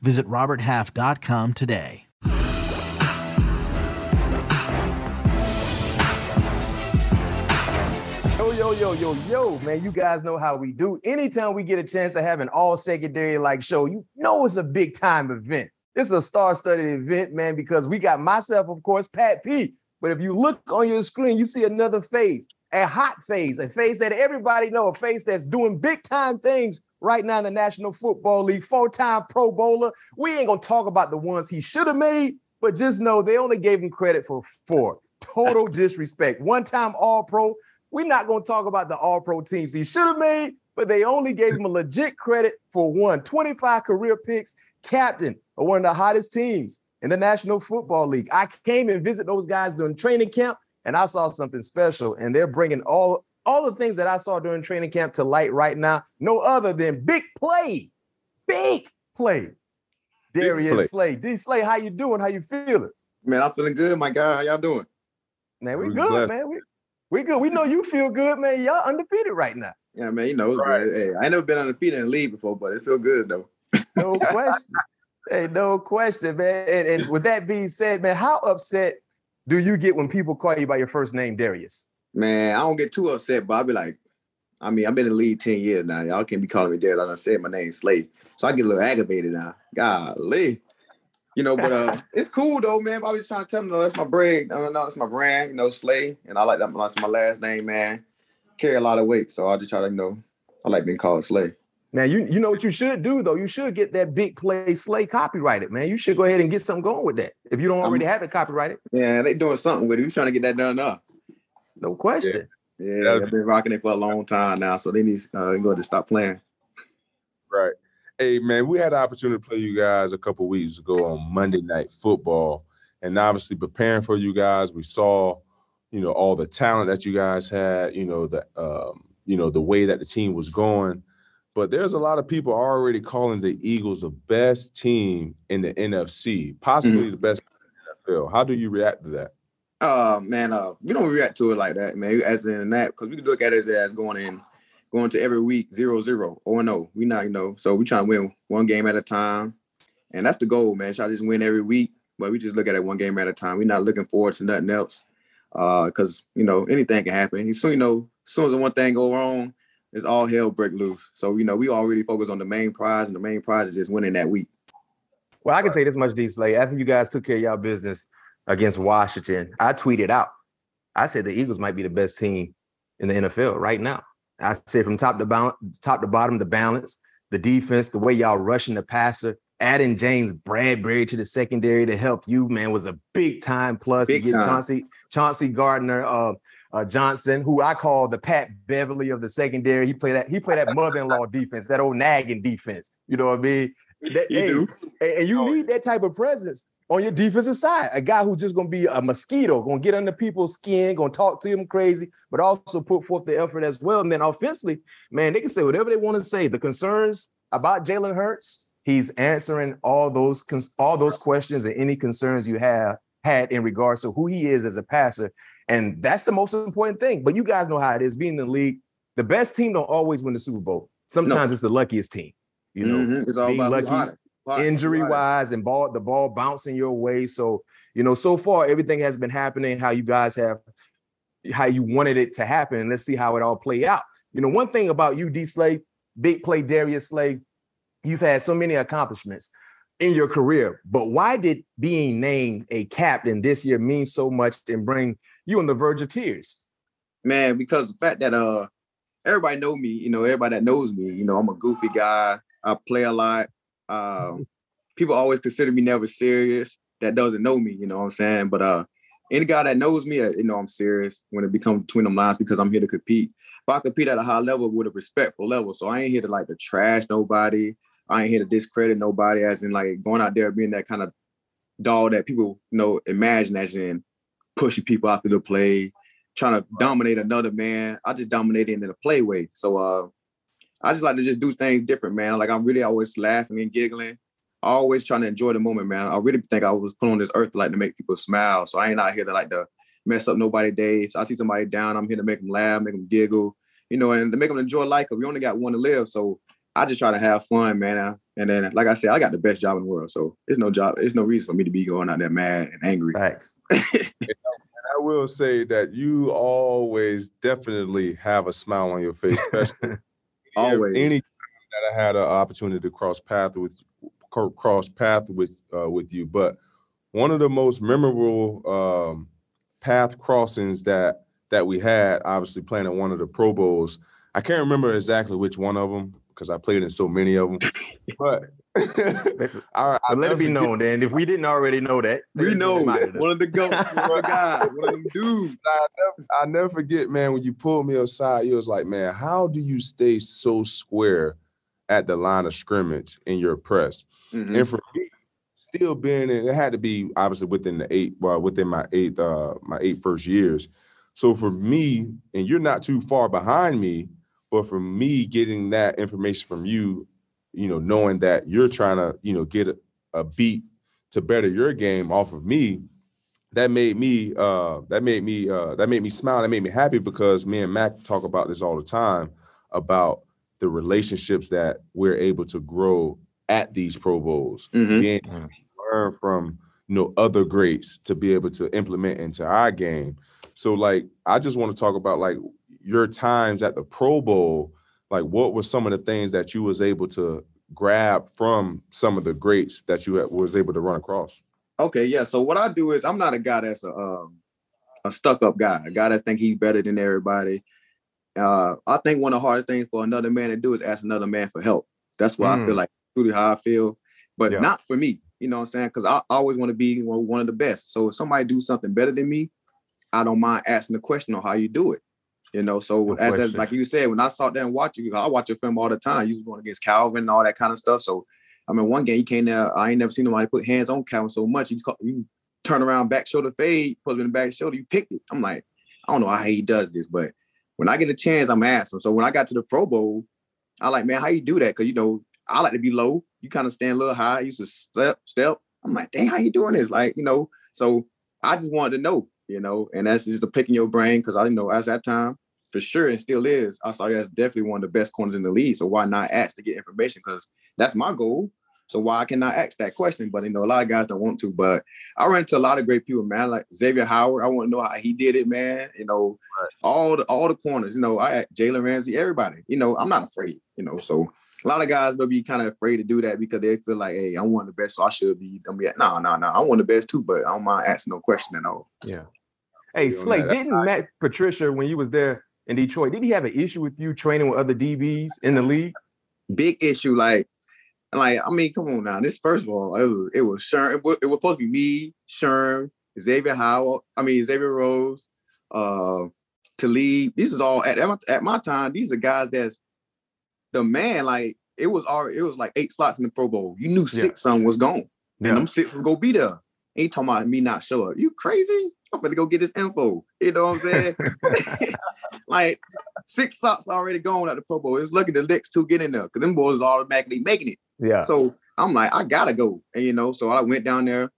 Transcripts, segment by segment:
Visit RobertHalf.com today. Yo, yo, yo, yo, yo, man, you guys know how we do. Anytime we get a chance to have an all secondary like show, you know it's a big time event. This is a star-studded event, man, because we got myself, of course, Pat P. But if you look on your screen, you see another face, a hot face, a face that everybody know, a face that's doing big time things right now in the National Football League, four-time Pro Bowler. We ain't gonna talk about the ones he should have made, but just know they only gave him credit for four. Total disrespect. One-time All-Pro. We're not gonna talk about the All-Pro teams he should have made, but they only gave him a legit credit for one. 25 career picks, captain of one of the hottest teams in the National Football League. I came and visit those guys during training camp, and I saw something special. And they're bringing all all the things that I saw during training camp to light right now. No other than big play, big play. Darius play. Slay, D Slay, how you doing? How you feeling? Man, I'm feeling good, my guy. How y'all doing? Man, we good, blessed. man. We we good. We know you feel good, man. Y'all undefeated right now. Yeah, man, you know it's Right. Hey, I ain't never been undefeated in the league before, but it feel good though. No question. hey, no question, man. And, and with that being said, man, how upset do you get when people call you by your first name, Darius? Man, I don't get too upset, but I'll be like, I mean, I've been in the league 10 years now. Y'all can't be calling me dead. Like I said, my name's Slay. So I get a little aggravated now. Golly. You know, but uh it's cool though, man. I was trying to tell them, no, that's my brand. No, no, that's my brand, you know, Slay. And I like that. That's my last name, man. Carry a lot of weight. So I just try to, you know, I like being called Slay. Now you you know what you should do though. You should get that big play slay copyrighted, man. You should go ahead and get something going with that. If you don't I'm- already have it copyrighted, Yeah, they doing something with it. We trying to get that done up. No question. Yeah, Yeah. they've been rocking it for a long time now, so they need uh, go to stop playing. Right. Hey man, we had the opportunity to play you guys a couple weeks ago on Monday Night Football, and obviously preparing for you guys, we saw, you know, all the talent that you guys had. You know the, um, you know, the way that the team was going. But there's a lot of people already calling the Eagles the best team in the NFC, possibly the best in the NFL. How do you react to that? Uh man, uh, we don't react to it like that, man. As in that, because we could look at it as, as going in, going to every week zero zero or no. We not, you know, so we trying to win one game at a time, and that's the goal, man. Try to just win every week, but we just look at it one game at a time. We're not looking forward to nothing else, uh, because you know anything can happen. So you know, as soon as one thing go wrong, it's all hell break loose. So you know, we already focus on the main prize, and the main prize is just winning that week. Well, I can tell you this much, D Slay. After you guys took care of y'all business against Washington, I tweeted out. I said the Eagles might be the best team in the NFL right now. I said from top to bottom, top to bottom, the balance, the defense, the way y'all rushing the passer, adding James Bradberry to the secondary to help you, man, was a big time plus. Big you get time. Chauncey, Chauncey Gardner, uh, uh, Johnson, who I call the Pat Beverly of the secondary. He played that. He played that mother-in-law defense, that old nagging defense. You know what I mean? That- You hey, do. and, and you need that type of presence on your defensive side. A guy who's just gonna be a mosquito, gonna get under people's skin, gonna talk to them crazy, but also put forth the effort as well. And then offensively, man, they can say whatever they want to say. The concerns about Jalen Hurts, he's answering all those all those questions and any concerns you have had in regards to who he is as a passer. And that's the most important thing. But you guys know how it is being in the league. The best team don't always win the Super Bowl. Sometimes it's the luckiest team. You know, Mhm. it's all being about lucky, hotter, who hotter, who injury hotter. wise and ball the ball bouncing your way. So you know, so far everything has been happening how you guys have how you wanted it to happen, and let's see how it all play out. You know, one thing about you, D Slay, big play Darius Slay, you've had so many accomplishments in your career, but why did being named a captain this year mean so much and bring you on the verge of tears? man, because the fact that uh everybody know me, you know, everybody that knows me, you know, I'm a goofy guy. I play a lot. Um, people always consider me never serious. That doesn't know me, you know what I'm saying? But uh any guy that knows me, uh, you know I'm serious when it becomes between them lines because I'm here to compete. But I compete at a high level with a respectful level. So I ain't here to like to trash nobody. I ain't here to discredit nobody, as in like going out there being that kind of dog that people you know imagine as in pushing people after the play, trying to dominate another man. I just dominate in the play way. So uh, I just like to just do things different, man. Like I'm really always laughing and giggling, always trying to enjoy the moment, man. I really think I was put on this earth to like to make people smile. So I ain't out here to like to mess up nobody day. So I see somebody down, I'm here to make them laugh, make them giggle, you know, and to make them enjoy life. Cause we only got one to live. So I just try to have fun, man. And then, like I said, I got the best job in the world. So it's no job, it's no reason for me to be going out there mad and angry. Facts. I will say that you always definitely have a smile on your face, especially always. Any that I had an opportunity to cross path with, cross path with uh, with you, but one of the most memorable um, path crossings that that we had, obviously playing at one of the Pro Bowls. I can't remember exactly which one of them because I played in so many of them. but I, I let it be known, then if we didn't already know that, we know one of the goats, one of guys, one of them dudes. I never, I never forget, man. When you pulled me aside, you was like, "Man, how do you stay so square at the line of scrimmage in your press?" Mm-hmm. And for me, still being in, it had to be obviously within the eight, well, within my eight, uh, my eight first years. So for me, and you're not too far behind me, but for me getting that information from you, you know, knowing that you're trying to, you know, get a, a beat to better your game off of me, that made me uh that made me uh that made me smile. That made me happy because me and Mac talk about this all the time about the relationships that we're able to grow at these Pro Bowls, mm-hmm. being mm. learn from you know other greats to be able to implement into our game. So like I just want to talk about like your times at the Pro Bowl, like what were some of the things that you was able to grab from some of the greats that you was able to run across? Okay, yeah. So what I do is I'm not a guy that's a um, a stuck up guy, a guy that think he's better than everybody. Uh, I think one of the hardest things for another man to do is ask another man for help. That's why mm. I feel mm. like truly how I feel, but yeah. not for me. You know what I'm saying? Because I, I always want to be one of the best. So if somebody do something better than me, I don't mind asking the question on how you do it. You know, so no as, as, like you said, when I sat there and watched you, I watch your film all the time. You was going against Calvin and all that kind of stuff. So I mean, one game you came there, uh, I ain't never seen nobody put hands on Calvin so much. You you turn around back shoulder fade, put him in the back shoulder, you picked it. I'm like, I don't know how he does this, but when I get a chance, I'm asking. So when I got to the Pro Bowl, I like, man, how you do that? Cause you know, I like to be low. You kind of stand a little high. I used to step, step. I'm like, dang, how you doing this? Like, you know, so I just wanted to know, you know, and that's just a pick in your brain because I you know as that time for sure and still is. I saw you as definitely one of the best corners in the league. So why not ask to get information? Because that's my goal. So why I cannot ask that question? But you know, a lot of guys don't want to. But I run into a lot of great people, man. Like Xavier Howard. I want to know how he did it, man. You know, right. all the all the corners. You know, I Jalen Ramsey, everybody. You know, I'm not afraid. You know, so a lot of guys will be kind of afraid to do that because they feel like, hey, I'm one of the best, so I should be. I'm be no, no, no. I'm one of the best too, but I don't mind asking no question at all. Yeah. Hey, Slay, didn't Matt Patricia when you was there in Detroit, did he have an issue with you training with other DBs in the league? Big issue, like, like I mean, come on now. This first of all, it was, it was Sherm. It was, it was supposed to be me, Sherm, Xavier Howell. I mean Xavier Rhodes, uh, Talib. This is all at, at my, at my time. These are guys that's the man. Like it was already, it was like eight slots in the Pro Bowl. You knew six yeah. some was gone, yeah. and them six was gonna be there. Ain't talking about me not show up. You crazy? I'm gonna go get this info. You know what I'm saying? like six socks already going at the Pro Bowl. It's lucky the next two get in there because them boys is automatically making it. Yeah. So I'm like, I gotta go. And you know, so I went down there,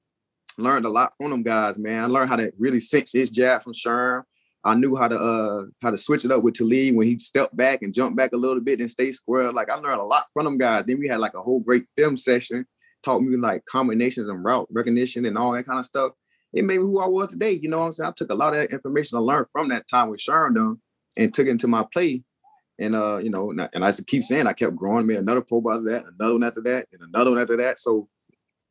learned a lot from them guys, man. I learned how to really sense his jab from Sherm. I knew how to uh how to switch it up with Talib when he stepped back and jumped back a little bit and stay square. Like I learned a lot from them guys. Then we had like a whole great film session, taught me like combinations and route recognition and all that kind of stuff. It made me who I was today. You know what I'm saying? I took a lot of that information I learned from that time with Sherm and took it into my play. And uh, you know, and I, and I keep saying I kept growing, made another pro after that, another one after that, and another one after that. So,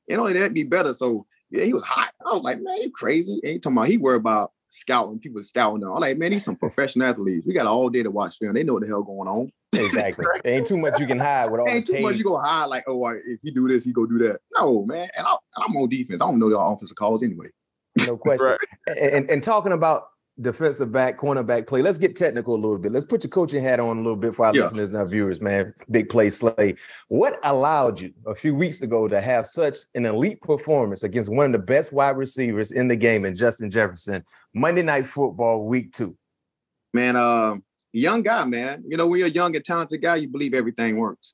you know, that be better. So yeah, he was hot. I was like, man, you crazy. And he talking about he worried about scouting, people scouting them. I'm like, man, he's some professional athletes. We got all day to watch film. They know what the hell going on. Exactly. there ain't too much you can hide with all ain't too tape. much you go hide like, oh, if you do this, you go do that. No, man. And I, am on defense. I don't know your offensive calls anyway. No question. right. and, and talking about defensive back, cornerback play. Let's get technical a little bit. Let's put your coaching hat on a little bit for our yeah. listeners and our viewers, man. Big play slay. What allowed you a few weeks ago to have such an elite performance against one of the best wide receivers in the game in Justin Jefferson, Monday Night Football, week two? Man, uh, young guy, man. You know, when you're a young and talented guy, you believe everything works.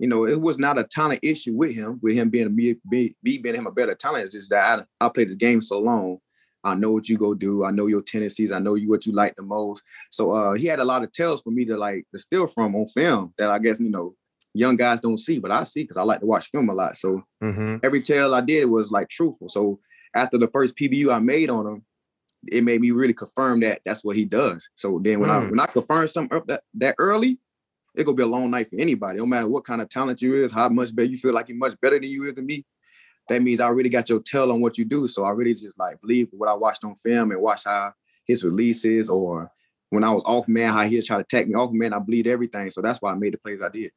You know, it was not a talent issue with him, with him being a me, me being him a better talent. It's just that I, I played this game so long I know what you go do. I know your tendencies. I know you what you like the most. So uh, he had a lot of tells for me to like to steal from on film that I guess you know young guys don't see, but I see because I like to watch film a lot. So mm-hmm. every tell I did was like truthful. So after the first PBU I made on him, it made me really confirm that that's what he does. So then when mm. I when I confirm something that that early, it gonna be a long night for anybody. No matter what kind of talent you is, how much better you feel like you're much better than you is than me that means I already got your tell on what you do. So I really just like believe what I watched on film and watch how his releases or when I was off man, how he'd try to take me off man, I bleed everything. So that's why I made the plays I did.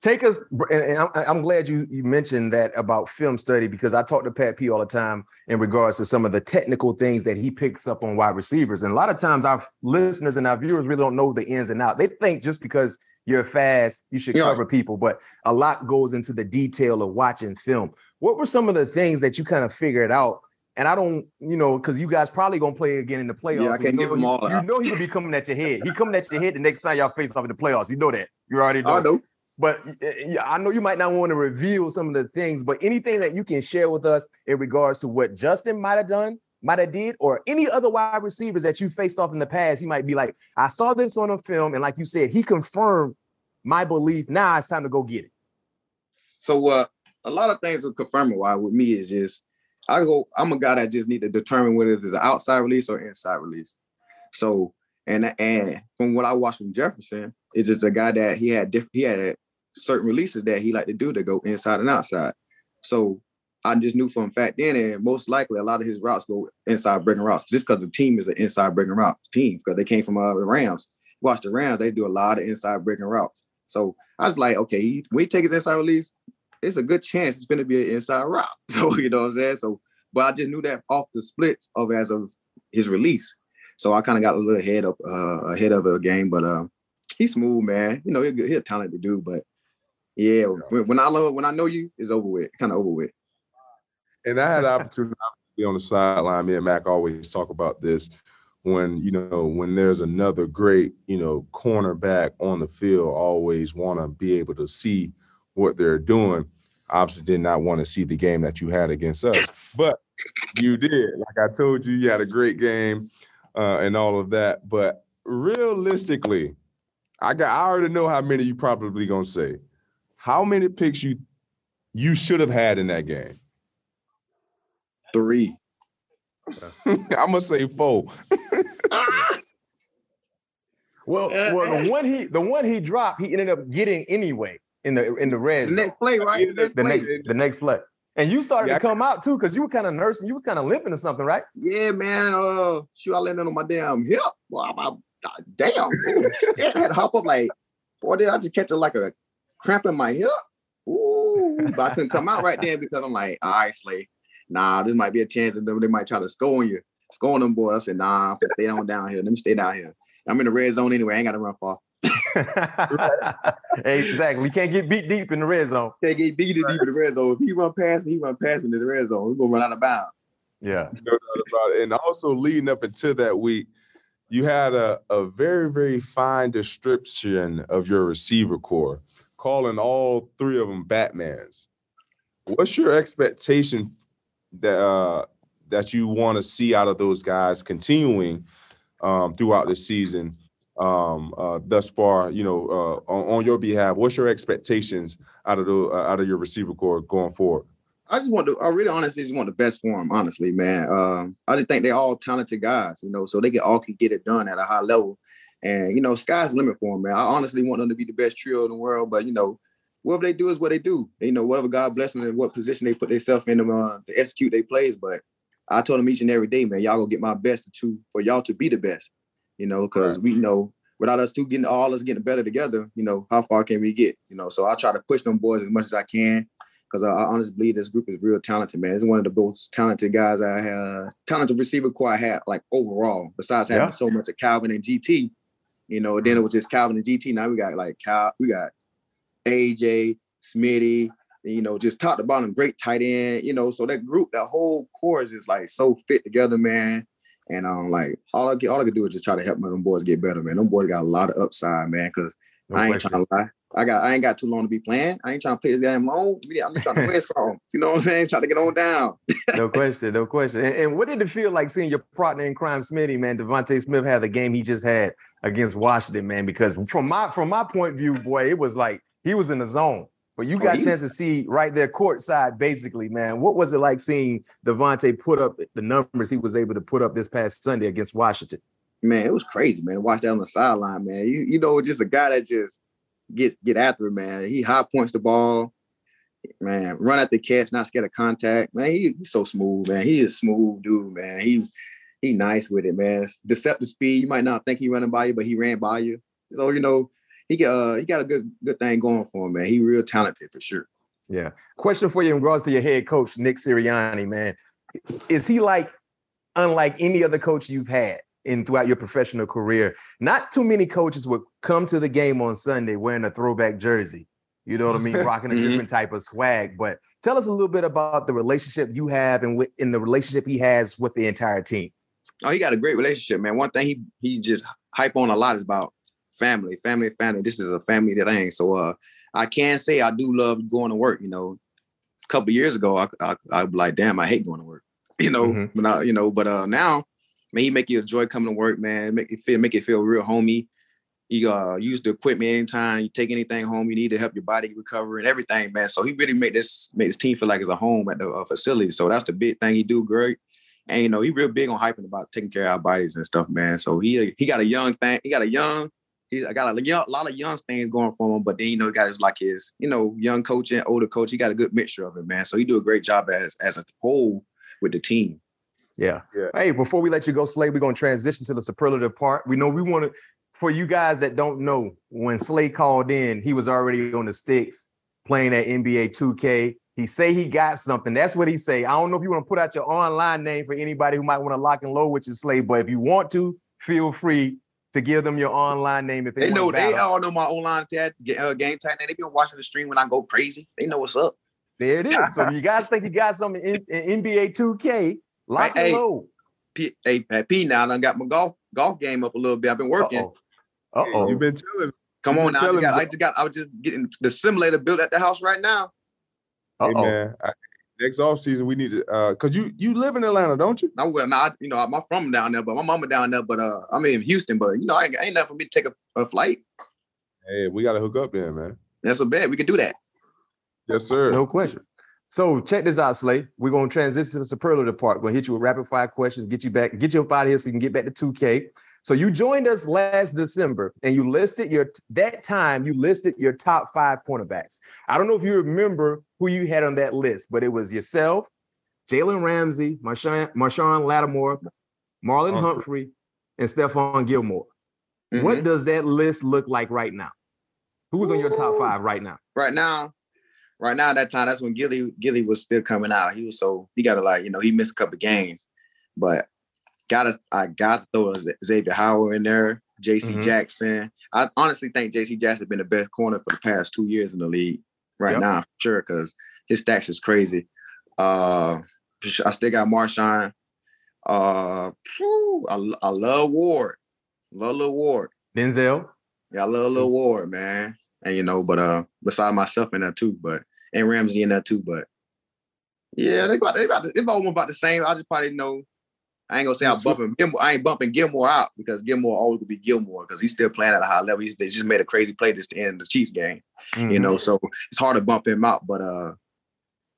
Take us, and I'm, glad you you mentioned that about film study because I talk to Pat P all the time in regards to some of the technical things that he picks up on wide receivers. And a lot of times our listeners and our viewers really don't know the ins and out. They think just because you're fast, you should yeah. cover people, but a lot goes into the detail of watching film. What were some of the things that you kind of figured out? And I don't, you know, because you guys probably gonna play again in the playoffs. Yeah, I can you give them all. You, you know he could be coming at your head. He coming at your head the next time y'all face off in the playoffs. You know that. You already know. I know. But I know you might not want to reveal some of the things, but anything that you can share with us in regards to what Justin might have done, might have did, or any other wide receivers that you faced off in the past, he might be like, I saw this on a film, and like you said, he confirmed my belief. Now it's time to go get it. So uh, a lot of things will confirm it. Why with me is just I go. I'm a guy that just need to determine whether it's an outside release or inside release. So and and from what I watched from Jefferson, it's just a guy that he had different. He had certain releases that he liked to do to go inside and outside. So I just knew from fact then, and most likely a lot of his routes go inside breaking routes, just because the team is an inside breaking routes team because they came from uh, the Rams. Watch the Rams; they do a lot of inside breaking routes. So I was like, okay, when he take his inside release, it's a good chance it's going to be an inside route. So you know what I'm saying. So, but I just knew that off the splits of as of his release. So I kind of got a little ahead of uh, ahead of the game, but uh, he's smooth, man. You know, he's, he's a talented dude, but yeah, when, when I love when I know you, it's over with, kind of over with. And I had the opportunity to be on the sideline. Me and Mac always talk about this when you know when there's another great you know cornerback on the field always want to be able to see what they're doing. Obviously did not want to see the game that you had against us but you did. Like i told you you had a great game uh, and all of that. But realistically i got i already know how many you probably gonna say. How many picks you you should have had in that game three I'm gonna say four. well, well, the one he the one he dropped, he ended up getting anyway in the in the red. The next play, right? The next, the play. next, the next play. And you started yeah, to come out too, because you were kind of nursing, you were kind of limping or something, right? Yeah, man. Uh, shoot, I landed on my damn hip. Well, I, I, damn, I had to hop up like, boy, did I just catch a, like a cramp in my hip? Ooh, but I couldn't come out right then because I'm like, all right, Slay, nah, this might be a chance that they might try to score on you, score on them boys. I said, nah, I'm gonna stay on down here. Let me stay down here. I'm in the red zone anyway. I ain't got to run far. exactly. You can't get beat deep in the red zone. Can't get beat deep in the red zone. If he run past me, he run past me in the red zone. We're gonna run out of bounds. Yeah. No doubt about it. And also leading up into that week, you had a, a very, very fine description of your receiver core, calling all three of them Batmans. What's your expectation that uh, that you want to see out of those guys continuing um, throughout the season um, uh, thus far? You know, uh, on, on, your behalf, what's your expectations out of the uh, out of your receiver core going forward? I just want to. I really honestly just want the best for them. Honestly, man. Um, I just think they're all talented guys. You know, so they can all can get it done at a high level. And you know, sky's the limit for them, man. I honestly want them to be the best trio in the world, but you know, whatever they do is what they do. You know, whatever God bless them and what position they put themselves in them, uh, to execute their plays. But I told them each and every day, man, y'all gonna get my best to for y'all to be the best. You know, because right. we know without us two getting all us getting better together, you know, how far can we get? You know, so I try to push them boys as much as I can. because I, I honestly believe this group is real talented, man. It's one of the most talented guys I have, talented receiver core I had, like overall, besides having Yeah. so much of Calvin and GT. You know, then it was just Calvin and GT. Now we got like Cal, we got AJ, Smitty, you know, just top to bottom, great tight end, you know. So that group, that whole core is like so fit together, man. And um, like all I get, all I could do is just try to help my boys get better, man. Them boys got a lot of upside, man. Cause No I ain't question. trying to lie. I got I ain't got too long to be playing. I ain't trying to play this game long. I'm just trying to win some. You know what I'm saying? Trying to get on down. no question, no question. And, and what did it feel like seeing your partner in crime, Smitty, man, DeVonta Smith, have the game he just had against Washington, man? Because from my from my point of view, boy, it was like he was in the zone. But you Oh, got a chance to see right there courtside, basically, man. What was it like seeing DeVonta put up the numbers he was able to put up this past Sunday against Washington? Man, it was crazy, man. Watch that on the sideline, man. You, you know, just a guy that just gets get after it, man. He high points the ball, man. Run at the catch, not scared of contact, man. He, he's so smooth, man. He is smooth dude, man. He he nice with it, man. Deceptive speed. You might not think he running by you, but he ran by you. So you know, he got uh, he got a good good thing going for him, man. He real talented for sure. Yeah. Question for you in regards to your head coach, Nick Sirianni, man. Is he like unlike any other coach you've had in throughout your professional career? Not too many coaches would come to the game on Sunday wearing a throwback jersey. You know what I mean? Rocking a Mhm. different type of swag. But tell us a little bit about the relationship you have and with in the relationship he has with the entire team. Oh, he got a great relationship, man. One thing he he just hype on a lot is about family, family, family. This is a family thing. So uh I can say I do love going to work. You know, a couple years ago, I I I'd be like, damn, I hate going to work. You know, Mhm. but I, you know, but uh now, man, he make you enjoy coming to work, man. Make it feel make it feel real homey. You uh use the equipment anytime you take anything home you need to help your body recover and everything, man. So he really make this make his team feel like it's a home at the uh, facility. So that's the big thing he do great. And you know, he real big on hyping about taking care of our bodies and stuff, man. So he he got a young thing. He got a young. He I got a young, lot of young things going for him, but then you know he got his like his you know young coach and older coach. He got a good mixture of it, man. So he do a great job as as a whole with the team. Yeah. Yeah. Hey, before we let you go, Slay, we're gonna transition to the superlative part. We know we want to, for you guys that don't know, when Slay called in, he was already on the sticks playing at NBA 2K. He say he got something. That's what he say. I don't know if you want to put out your online name for anybody who might want to lock and load with your Slay, but if you want to, feel free to give them your online name if they, They know want they all know my online tag uh, game tag. They been watching the stream when I go crazy. They know what's up. There it is. So if you guys think you got something in, in NBA 2K, lock Hey, and hey. load. P, hey, Pat P now I got my golf golf game up a little bit. I've been working. Uh-oh. Uh-oh. You've been telling Come on now. I just, got. I just got I was just getting the simulator built at the house right now. Uh-oh. man, I, next off season we need to uh cause you you live in Atlanta, don't you? I'm going now, you know, I'm from down there, but my mama down there, but uh I'm in Houston, but you know, I ain't, ain't nothing for me to take a, a flight. Hey, we gotta hook up there, man. That's a bet. We can do that. Yes, sir. No question. So check this out, Slay. We're gonna transition to the superlative part. We're gonna hit you with rapid fire questions, get you back, get you up out of here so you can get back to 2K. So you joined us last December and you listed your that time you listed your top five cornerbacks. I don't know if you remember who you had on that list, but it was yourself, Jalen Ramsey, Marshawn, Marshon Lattimore, Marlon Humphrey. Humphrey, and Stephon Gilmore. Mhm. What does that list look like right now? Who's on your top five right now? right now, right now, at that time, that's when Gilly Gilly was still coming out. He was so he got a lot, you know, he missed a couple games, but gotta I got to throw Xavier Howard in there, JC Mhm. Jackson. I honestly think JC Jackson has been the best corner for the past two years in the league right Yep. now, for sure, because his stacks is crazy. Uh, I still got Marshon. Uh, I, I love Ward, love Lil Ward. Denzel. Yeah, I love Lil Ward, man. And you know, but uh beside myself in that too, but and Ramsey in that too, but yeah, they about they about they about about the same. I just probably know I ain't gonna say I'm bumping Gilmore, I ain't bumping Gilmore out because Gilmore always gonna be Gilmore because he's still playing at a high level. He's, they just made a crazy play this to end the Chiefs game, you Mhm. know. So it's hard to bump him out, but uh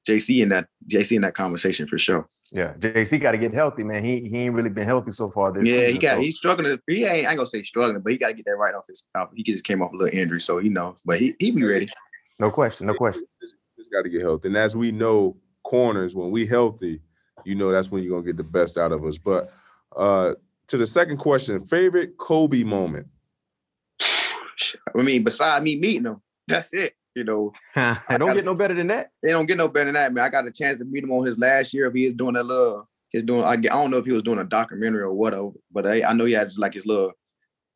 JC in that JC in that conversation for sure. Yeah, JC got to get healthy, man. He he ain't really been healthy so far this Yeah, season. he got so- he's struggling. He ain't I ain't gonna say struggling, but he got to get that right off his. Off. He just came off a little injury, so he knows. But he he be ready. no question, no question. Just, just got to get healthy. And as we know, corners, when we healthy, you know that's when you're gonna get the best out of us. But uh to the second question, favorite Kobe moment. I mean, beside me meeting him, that's it. You know, I don't gotta- get no better than that. they don't get no better than that, man. I got a chance to meet him on his last year. If he was doing a little, he's doing. I, I don't know if he was doing a documentary or whatever, but I, I know he had his, like his little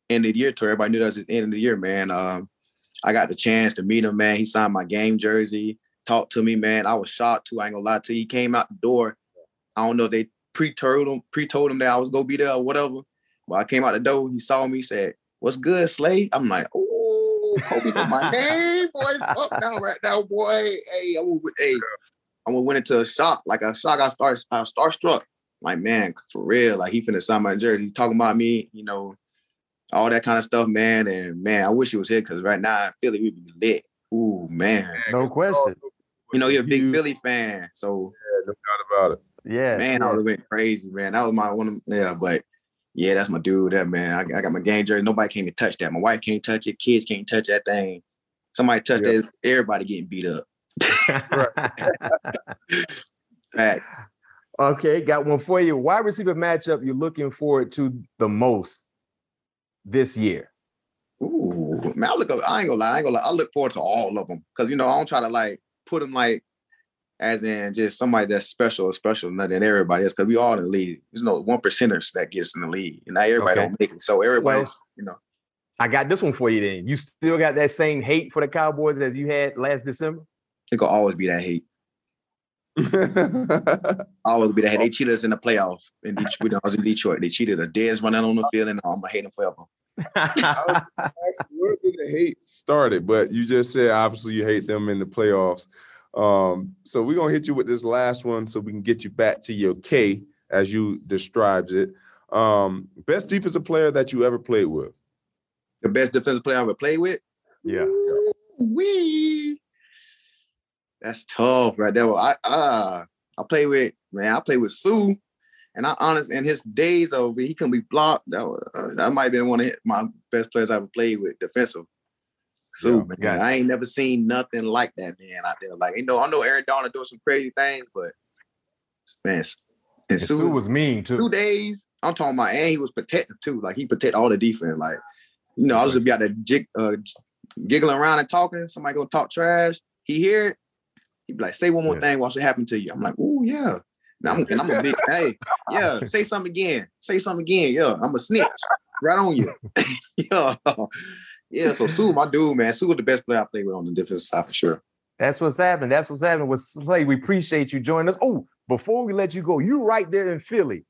end of the year tour. Everybody knew that was his end of the year, man. Um, I got the chance to meet him, man. He signed my game jersey, talked to me, man. I was shocked too. I ain't gonna lie to you. He came out the door. I don't know if they pre-told him, pre-told him that I was gonna be there or whatever. But I came out the door. He saw me, said, "What's good, Slay?" I'm like, "Oh, Kobe know my name, boy. It's up now, right now, boy. Hey, I'm gonna, hey, I'm gonna went into a shock, like a shock. I started, I was starstruck. Like, man, for real, like he finna sign my jersey. He talking about me, you know, all that kind of stuff, man. And man, I wish he was here because right now in Philly we'd be lit. Ooh, man. No question. You know, you're a big Huge. Philly fan, so Yeah, no doubt about it. Yeah. man, I have went crazy, man. That was my one. Of, yeah, but yeah, that's my dude. That man, I, I got my game jersey. Nobody came to touch that. My wife can't touch it. Kids can't touch that thing. Somebody touch Yeah. that, everybody getting beat up. Facts. okay, got one for you. Wide receiver matchup you're looking forward to the most this year. Ooh, man, I look up. I ain't gonna lie. I ain't gonna lie. I look forward to all of them because you know I don't try to like put them like as in just somebody that's special or special than everybody else because we all in the league. There's no one percenters that gets in the league, and not everybody Okay. don't make it. So everybody's, you know, I got this one for you then. You still got that same hate for the Cowboys as you had last December? it could always be that hate. Always be that hate. Oh. They cheated us in the playoffs in Detroit. When I was in Detroit, they cheated us. Dez running on the field, and oh, I'm gonna hate them forever. Where did the hate started? But you just said obviously you hate them in the playoffs. Um, so we're gonna hit you with this last one so we can get you back to your K as you describes it. Um, best defensive player that you ever played with. The best defensive player I ever played with. yeah. Wee. That's tough right there. Well, I uh, I play with man. I play with Suh, and I honest in his days over, he couldn't be blocked. That was, uh, that might have been one of my best players I ever played with defensive. Suh, Yeah. I ain't never seen nothing like that man out there. Like you know, I know Aaron Donald doing some crazy things, but man, and Suh, Suh was mean too. two days. I'm talking about, and he was protective too. Like he protect all the defense. Like you know, I was just be out there jig, uh, giggling around and talking. Somebody go talk trash. He hear it. He be like, say one more Yeah. thing. Watch it happen to you. I'm like, oh yeah. Now I'm, and I'm a big hey, yeah. Say something again. Say something again. Yeah, I'm a snitch. Right on you. yeah, yeah. So Suh, my dude, man. Suh was the best player I played with on the defensive side for sure. That's what's happening. That's what's happening with Slay. We appreciate you joining us. Oh, before we let you go, you right there in Philly.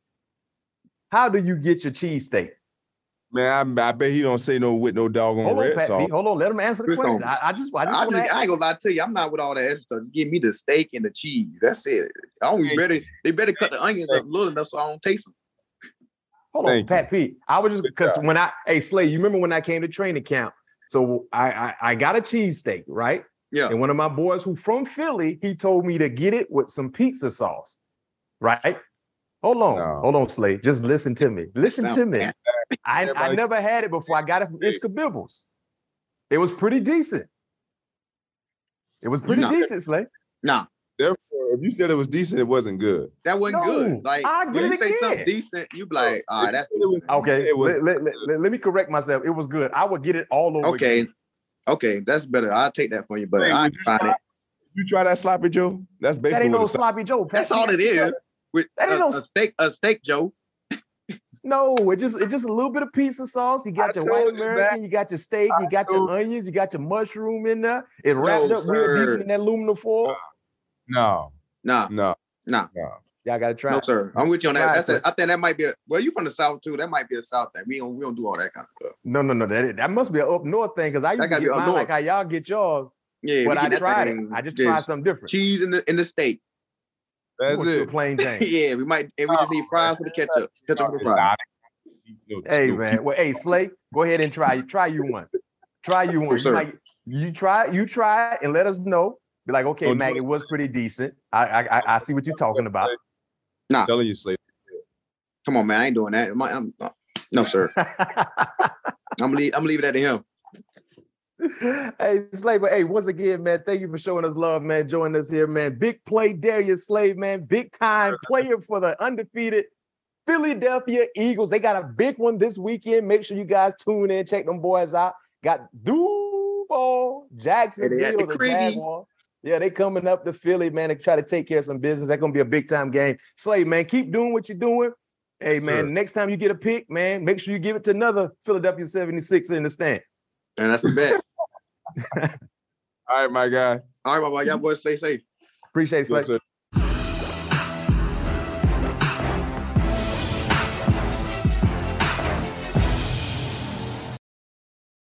How do you get your cheesesteak? Man, I, I bet he don't say no with no dog on, red Pat. sauce. Hold on. Let him answer the Chris question. on- I, I just, I just, I, wanna just, ask- I ain't gonna lie to you. I'm not with all that extra stuff. Just give me the steak and the cheese. That's it. I don't Thank better. They better cut the onions up a little enough so I don't taste them. Hold on, Thank you. Pat P. I was just because when I hey Slay, you remember when I came to training camp? So I, I I got a cheesesteak, right? Yeah. And one of my boys who from Philly, he told me to get it with some pizza sauce. Right? Hold on, No. hold on, Slay. Just listen to me. Listen to me. I, I never had it before. I got it from Ishkabibble's. It was pretty decent. It was pretty not- decent, Slay. Nah, Therefore, if you said it was decent, it wasn't good. that wasn't No, good. Like I'll get when it you say something decent, you be like, all right, that's If you said it was- Okay, It was- let, let- let- let- let me correct myself. It was good. I would get it all over. okay. again. Okay, that's better. I'll take that for you, but Hey, I you find try- it. You try that sloppy Joe? That's That basically ain't no what it's sloppy Joe. Pat. That's all it is. With That a, ain't no- a steak, a steak, Joe. No, it just it's just a little bit of pizza sauce. You got I your white told you, American, you got your steak, you got your onions, you got your mushroom in there. It wrapped No, up real decent in that aluminum foil. No, Nah, no, nah, no. Y'all gotta try. no, sir. I'm with you on that. Try That's a, sir. I think that might be a. Well, you from the south too. That might be a south thing. We don't. We don't do all that kind of stuff. No, no, no. That that must be an up north thing because I used to gotta get be up mine like north. how y'all get yours. Yeah, but I tried it. I just tried something different. cheese in the in the steak. That's a it. plain thing. yeah, we might. And we just need fries for the ketchup. Ketchup for the fries. Hey man, well, hey Slay, go ahead and try. Try you one. Try you one. You, sir. might, you try. You try and let us know. Be like, okay, Oh, Mac, no. it was pretty decent. I I I, I see what you're talking about. Nah. telling you, Slay. Come on, man. I ain't doing that. My, I'm, uh, no, sir. I'm gonna leave. I'm gonna leave it at him. hey, Slay, but hey, once again, man, thank you for showing us love, man. Joining us here, man. Big play, Darius Slay, man. Big time player for the undefeated Philadelphia Eagles. They got a big one this weekend. Make sure you guys tune in, check them boys out. Got Duke Jackson, Jacksonville, Hey, they at the the Jaguars. Yeah, they coming up to Philly, man, to try to take care of some business. That's gonna be a big time game. Slay, man, keep doing what you're doing. Hey, Yes, man, sir. next time you get a pick, man, make sure you give it to another Philadelphia 76 in the stand. And that's a bet. All right, my guy. All right, my boy. Y'all boys stay safe. Appreciate it, Slay. Yes, sir.